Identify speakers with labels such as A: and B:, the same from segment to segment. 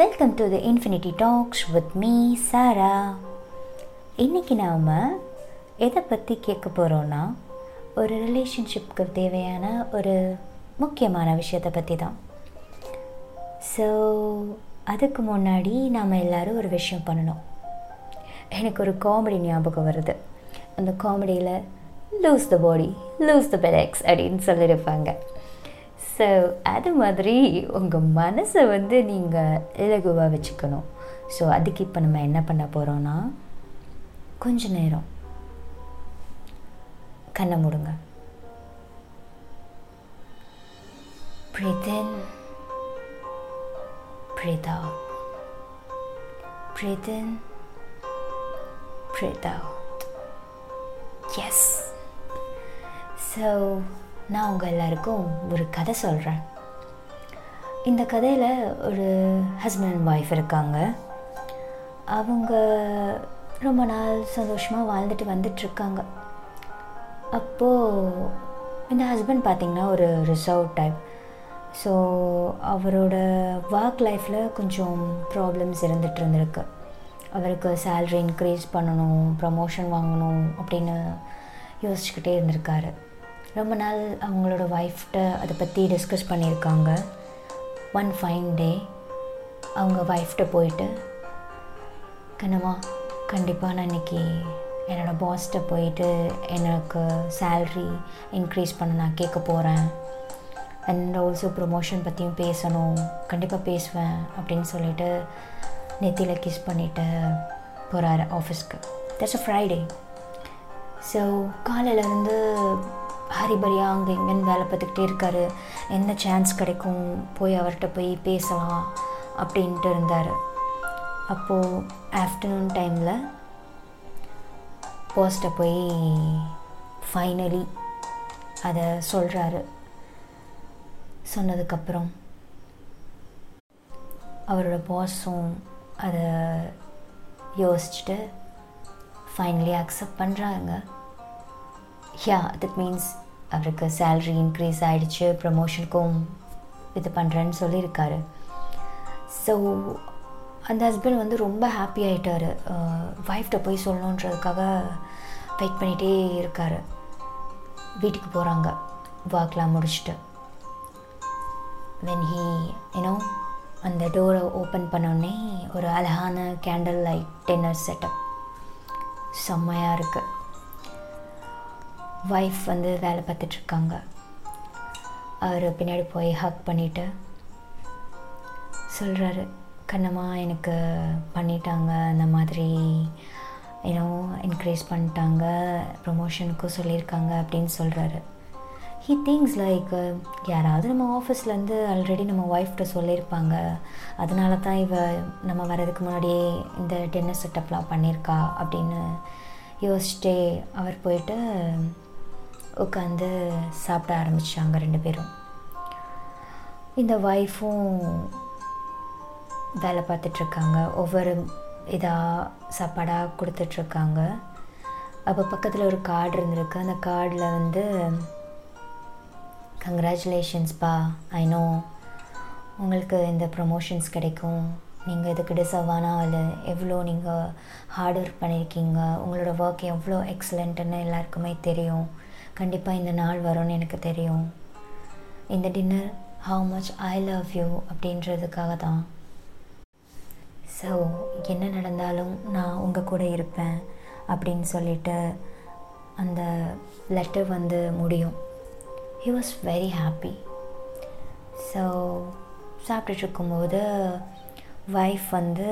A: Welcome to the infinity talks with me Sara இன்றைக்கி நாம் எதை பற்றி கேட்க போகிறோன்னா ஒரு ரிலேஷன்ஷிப்க்கு தேவையான ஒரு முக்கியமான விஷயத்தை பற்றி தான் ஸோ அதுக்கு முன்னாடி நாம் எல்லோரும் ஒரு விஷயம் பண்ணணும். எனக்கு ஒரு காமெடி ஞாபகம் வருது. அந்த காமெடியில் lose the body lose the பெலெக்ஸ் அப்படின்னு சொல்லியிருப்பாங்க. ஸோ அது மாதிரி உங்கள் மனசை வந்து நீங்கள் இலகுவாக வச்சுக்கணும். ஸோ அதுக்கு இப்போ நம்ம என்ன பண்ண போகிறோன்னா கொஞ்ச நேரம் கண்ணை மூடுங்க. Breathe in breathe out. Breathe in breathe out. Yes so நான் உங்கள் எல்லாருக்கும் ஒரு கதை சொல்கிறேன் இந்த கதையில் ஒரு ஹஸ்பண்ட் அண்ட் ஒய்ஃப் இருக்காங்க. அவங்க ரொம்ப நாள் சந்தோஷமாக வாழ்ந்துட்டு வந்துட்டுருக்காங்க அப்போது இந்த ஹஸ்பண்ட் பார்த்திங்கன்னா ஒரு ரிசர்வ் டைப் ஸோ அவரோட ஒர்க் லைஃப்பில் கொஞ்சம் ப்ராப்ளம்ஸ் இருந்துகிட்டு இருந்திருக்கு. அவருக்கு சேல்ரி இன்க்ரீஸ் பண்ணணும் ப்ரமோஷன் வாங்கணும் அப்படின்னு யோசிச்சுக்கிட்டே இருந்திருக்காரு. ரொம்ப நாள் அவங்களோட ஒய்ஃப்கிட்ட அதை பற்றி டிஸ்கஸ் பண்ணியிருக்காங்க. ஒன் ஃபைன் டே அவங்க ஒய்ஃப்கிட்ட போயிட்டு கண்ணம்மா கண்டிப்பாக நான் இன்றைக்கி என்னோடய பாஸ்கிட்ட போயிட்டு எனக்கு சேல்ரி இன்க்ரீஸ் பண்ண நான் கேட்க போகிறேன் அண்ட் ஆல்சோ ப்ரொமோஷன் பற்றியும் பேசணும். கண்டிப்பாக பேசுவேன் அப்படின்னு சொல்லிட்டு நெத்தியில் கிஸ் பண்ணிவிட்டு போகிறாரு ஆஃபீஸ்க்கு தட்ஸ் அ ஃப்ரைடே ஸோ காலையிலேருந்து ஹரிபரியாக அங்கே எங்கேன்னு வேலை பார்த்துக்கிட்டே இருக்கார். என்ன சான்ஸ் கிடைக்கும்? போய் அவர்கிட்ட போய் பேசலாம் அப்படின்ட்டு இருந்தார். அப்போது ஆஃப்டர்நூன் டைமில் போஸ்ட்டை போய் ஃபைனலி அதை சொல்கிறாரு சொன்னதுக்கப்புறம் அவரோட பாஸும் அதை யோசிச்சுட்டு ஃபைனலி அக்செப்ட் பண்ணுறாங்க யா தட் மீன்ஸ் அவருக்கு சேல்ரி இன்க்ரீஸ் ஆகிடுச்சு ப்ரமோஷனுக்கும் இது பண்ணுறேன்னு சொல்லியிருக்காரு. ஸோ அந்த ஹஸ்பண்ட் வந்து ரொம்ப ஹாப்பி ஆகிட்டார் ஒய்ஃப்கிட்ட போய் சொல்லணுன்றதுக்காக வெயிட் பண்ணிகிட்டே இருக்கார். வீட்டுக்கு போகிறாங்க வாக்கெலாம் முடிச்சுட்டு. வென் ஹீ யூனோ அந்த டோரை ஓப்பன் பண்ணோடனே ஒரு அழகான கேண்டில் லைட் டின்னர் செட்டப் செம்மையாக இருக்குது ஒய்ஃப் வந்து வேலை பார்த்துட்ருக்காங்க. அவர் பின்னாடி போய் ஹக் பண்ணிவிட்டு சொல்கிறாரு கண்ணம்மா எனக்கு பண்ணிட்டாங்க அந்த மாதிரி. ஏன்னோ என்கரேஜ் பண்ணிட்டாங்க ப்ரொமோஷனுக்கும் சொல்லியிருக்காங்க அப்படின்னு சொல்கிறாரு ஹீ திங்ஸ் லைக் யாராவது நம்ம ஆஃபீஸ்லேருந்து ஆல்ரெடி நம்ம ஒய்ஃப்கிட்ட சொல்லியிருப்பாங்க. அதனால தான் இவ நம்ம வர்றதுக்கு முன்னாடியே இந்த டின்னர் செட்டப்லாம் பண்ணியிருக்கா அப்படின்னு யோசிச்சுட்டே அவர் போயிட்டு உட்காந்து சாப்பிட ஆரம்பித்தாங்க ரெண்டு பேரும். இந்த ஒய்ஃபும் வேலை பார்த்துட்ருக்காங்க. ஒவ்வொரு இதாக சாப்பாடாக கொடுத்துட்ருக்காங்க. அப்போ பக்கத்தில் ஒரு கார்டு இருந்திருக்கு. அந்த கார்டில் வந்து கங்க்ராச்சுலேஷன்ஸ்ப்பா ஐ நோ உங்களுக்கு இந்த ப்ரமோஷன்ஸ் கிடைக்கும். நீங்கள் இதுக்கு டிசர்வான ஆள். எவ்வளோ நீங்கள் ஹார்ட் ஒர்க் பண்ணியிருக்கீங்க உங்களோட ஒர்க் எவ்வளோ எக்ஸலண்ட்டுன்னு எல்லாருக்குமே தெரியும். கண்டிப்பாக இந்த நாள் வரும்னு எனக்கு தெரியும். இந்த dinner how much I love you அப்படின்றதுக்காக தான் ஸோ என்ன நடந்தாலும் நான் உங்கள் கூட இருப்பேன் அப்படின்னு சொல்லிட்டு அந்த லெட்டர் வந்து முடியும். He was very happy so சாப்பிட்டுட்ருக்கும்போது wife வந்து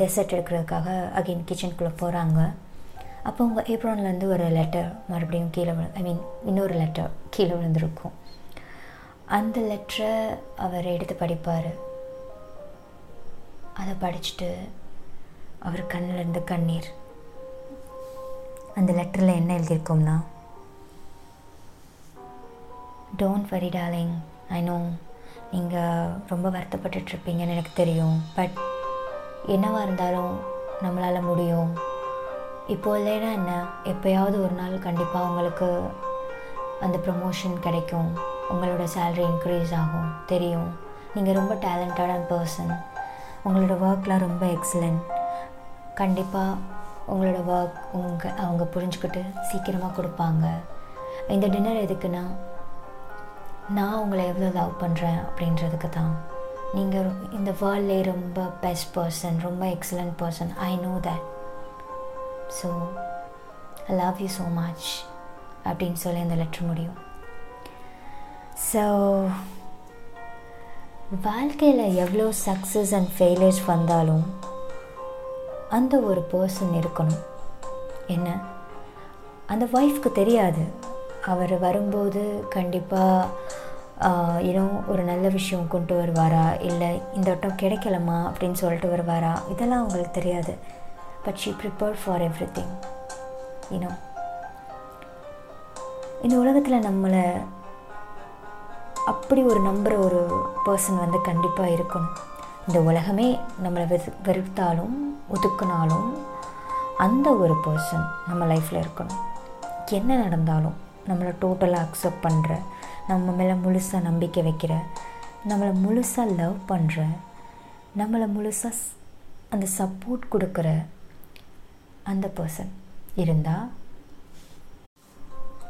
A: டெசர்ட் எடுக்கிறதுக்காக அகெயின் கிச்சனுக்குள்ளே போகிறாங்க அப்போ உங்கள் ஏப்ரான்லேருந்து ஒரு லெட்டர் மறுபடியும் கீழே விழு ஐ மீன் இன்னொரு லெட்டர் கீழே விழுந்திருக்கும். அந்த லெட்டரை அவர் எடுத்து படிப்பார். அதை படிச்சுட்டு அவர் கண்ணிலேருந்து கண்ணீர். அந்த லெட்டரில் என்ன எழுதியிருக்கோம்னா don't worry darling I know நீங்கள் ரொம்ப வருத்தப்பட்டுட்ருப்பீங்கன்னு எனக்கு தெரியும். பட் என்னவாக இருந்தாலும் நம்மளால் முடியும். இப்போ இல்லைன்னா என்ன? எப்போயாவது ஒரு நாள் கண்டிப்பாக உங்களுக்கு அந்த ப்ரமோஷன் கிடைக்கும். உங்களோட சேல்ரி இன்க்ரீஸ் ஆகும். தெரியும். நீங்கள் ரொம்ப டேலண்டடான பர்சன் உங்களோட ஒர்க்லாம் ரொம்ப எக்ஸலண்ட் கண்டிப்பாக உங்களோட ஒர்க் உங்கள் அவங்க புரிஞ்சுக்கிட்டு சீக்கிரமாக கொடுப்பாங்க. இந்த டின்னர் எதுக்குன்னா நான் உங்களை எவ்வளோ லவ் பண்ணுறேன் அப்படின்றதுக்கு தான். நீங்கள் இந்த வேர்ல்ட்லேயே ரொம்ப பெஸ்ட் பர்சன் ரொம்ப excellent person I know that so I love you so much அப்படின்னு சொல்லி அந்த லெட்ரு முடியும். ஸோ வாழ்க்கையில் எவ்வளோ சக்ஸஸ் அண்ட் ஃபெயிலியர்ஸ் வந்தாலும் அந்த ஒரு பர்சன் இருக்கணும். என்ன? அந்த ஒய்ஃப்க்கு தெரியாது. அவர் வரும்போது கண்டிப்பாக யூனோ ஒரு நல்ல விஷயம் கொண்டு வருவாரா? இல்லை இந்த வட்டம் கிடைக்கலமா அப்படின்னு சொல்லிட்டு வருவாரா? இதெல்லாம் அவங்களுக்கு தெரியாது. But she prepare for everything you know இந்த உலகத்தில் நம்மளை அப்படி ஒரு நம்புகிற ஒரு பர்சன் வந்து கண்டிப்பாக இருக்கணும். இந்த உலகமே நம்மளை வெறு வெறுத்தாலும் ஒதுக்குனாலும் அந்த ஒரு பர்சன் நம்ம லைஃப்பில் இருக்கணும். என்ன நடந்தாலும் நம்மளை டோட்டலாக அக்செப்ட் பண்ணுற நம்ம மேலே முழுசாக நம்பிக்கை வைக்கிற நம்மளை முழுசாக லவ் பண்ணுற நம்மளை முழுசாக அந்த சப்போர்ட் கொடுக்குற அந்த பர்சன் இருந்தால்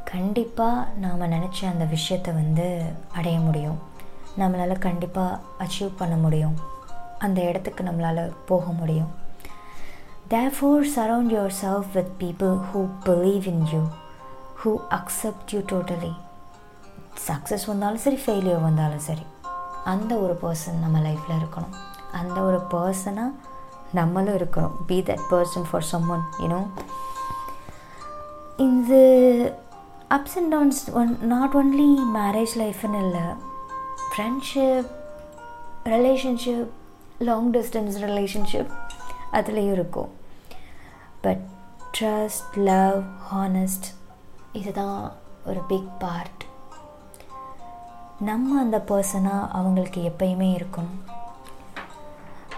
A: கண்டிப்பாக நாம் நினச்ச அந்த விஷயத்தை வந்து அடைய முடியும். நம்மளால் கண்டிப்பாக அச்சீவ் பண்ண முடியும். அந்த இடத்துக்கு நம்மளால் போக முடியும். Therefore surround yourself with people who believe in you who accept you totally success வந்தாலும் சரி ஃபெயிலியர் வந்தாலும் சரி அந்த ஒரு பர்சன் நம்ம லைஃப்பில் இருக்கணும். அந்த ஒரு பர்சனாக நம்மளும் இருக்கணும். Be that person for someone you know இது ups and downs one not only marriage லைஃப்னு இல்லை friendship relationship long distance relationship அதுலேயும் இருக்கும். பட் ட்ரஸ்ட் லவ் ஹானஸ்ட் இதுதான் ஒரு பிக் பார்ட் நம்ம அந்த பர்சனாக அவங்களுக்கு எப்பயுமே இருக்கணும்.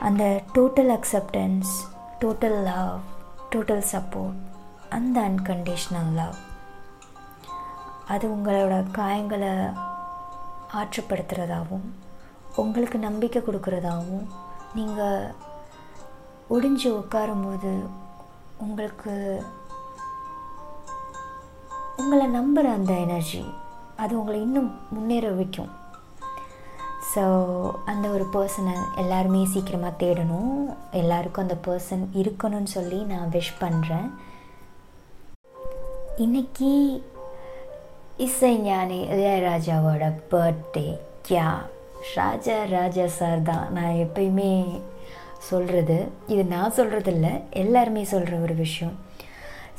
A: அந்த total acceptance total love total support அந்த அன்கண்டிஷ்னல் லவ் அது உங்களோட காயங்களை ஆற்றுப்படுத்துகிறதாகவும் உங்களுக்கு நம்பிக்கை கொடுக்குறதாகவும் நீங்கள் ஒடிஞ்சு உட்காரும்போது உங்களுக்கு உங்களை நம்புகிற அந்த எனர்ஜி அது உங்களை இன்னும் முன்னேற வைக்கும். ஸோ அந்த ஒரு பர்சனை எல்லாருமே சீக்கிரமாக தேடணும். எல்லாருக்கும் அந்த பர்சன் இருக்கணும்னு சொல்லி நான் விஷ் பண்ணுறேன் இன்றைக்கி இசைஞானி இளையராஜாவோட பர்த்டே கியா ராஜா ராஜா சார் தான். நான் எப்பயுமே சொல்கிறது இது நான் சொல்கிறது இல்லை எல்லாருமே சொல்கிற ஒரு விஷயம்.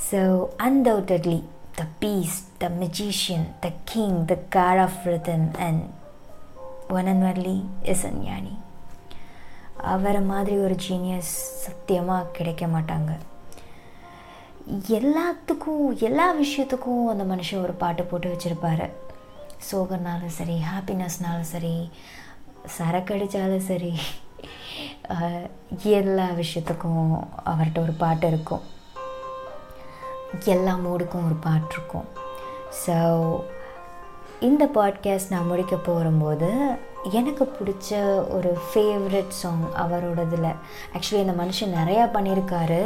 A: So undoubtedly the peace the magician the king the god of rhythm and one and only Isaignani அவரை மாதிரி ஒரு ஜீனியஸ் சத்தியமாக கிடைக்க மாட்டாங்க. எல்லாத்துக்கும் எல்லா விஷயத்துக்கும் அந்த மனுஷன் ஒரு பாட்டு போட்டு வச்சுருப்பாரு. சோகனாலும் சரி ஹாப்பினஸ்னாலும் சரி சரக்கடித்தாலும் சரி எல்லா விஷயத்துக்கும் அவர்கிட்ட ஒரு பாட்டு இருக்கும். எல்லா மூடுக்கும் ஒரு பாட்டு இருக்கும். ஸோ இந்த பாட்காஸ்ட் நான் முடிக்க போகும்போது எனக்கு பிடிச்ச ஒரு ஃபேவரட் சாங் அவரோடதில். ஆக்சுவலி இந்த மனுஷன் நிறையா பண்ணியிருக்காரு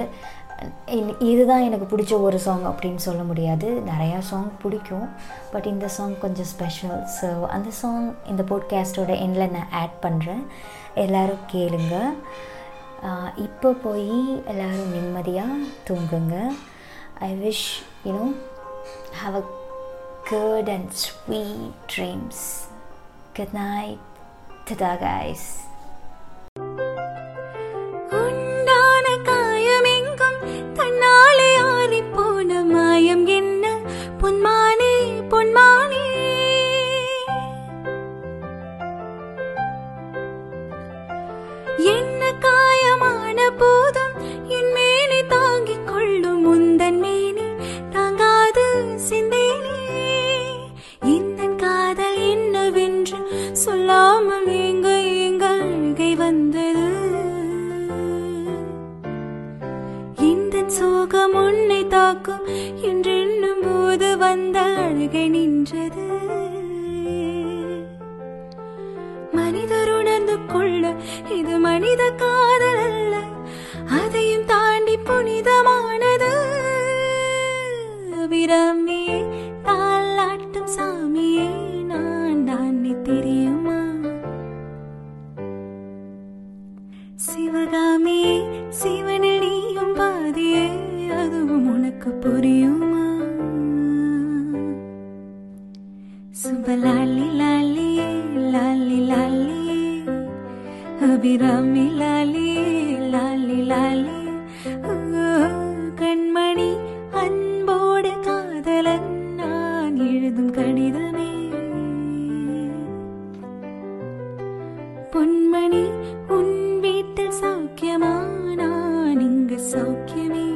A: இதுதான் எனக்கு பிடிச்ச ஒரு சாங் அப்படின்னு சொல்ல முடியாது. நிறையா சாங் பிடிக்கும். பட் இந்த சாங் கொஞ்சம் ஸ்பெஷல் ஸோ அந்த சாங் இந்த போட்காஸ்டோட எண்டில் நான் ஆட் பண்ணுறேன் எல்லோரும் கேளுங்க. இப்போ போய் எல்லோரும் நிம்மதியாக தூங்குங்க. I wish you know have a good and sweet dreams. Good night. Ta-da, guys.
B: சோகம் உன்னை தாக்கும் என்றென்னும் போது வந்த அழுகை நின்றது. மனிதர் உணர்ந்து கொள்ள இது மனித காதல் அல்ல அதையும் தாண்டி புனிதமானது. விரமியே தாலாட்டும் சாமியே அபிராமி லாலி லாலி லாலி கண்மணி அன்போடு காதலன் நான் எழுதும் கடிதமே. பொன்மணி உன் வீட்டில் சௌக்கியமா? நான் இங்கு சௌக்கியமே.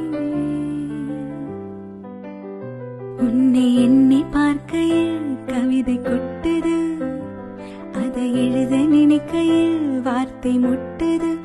B: உன்னை எண்ணி பார்க்கையில் கவிதை கொட்டுது. எழுத நினைக்கையில் வார்த்தை முட்டது.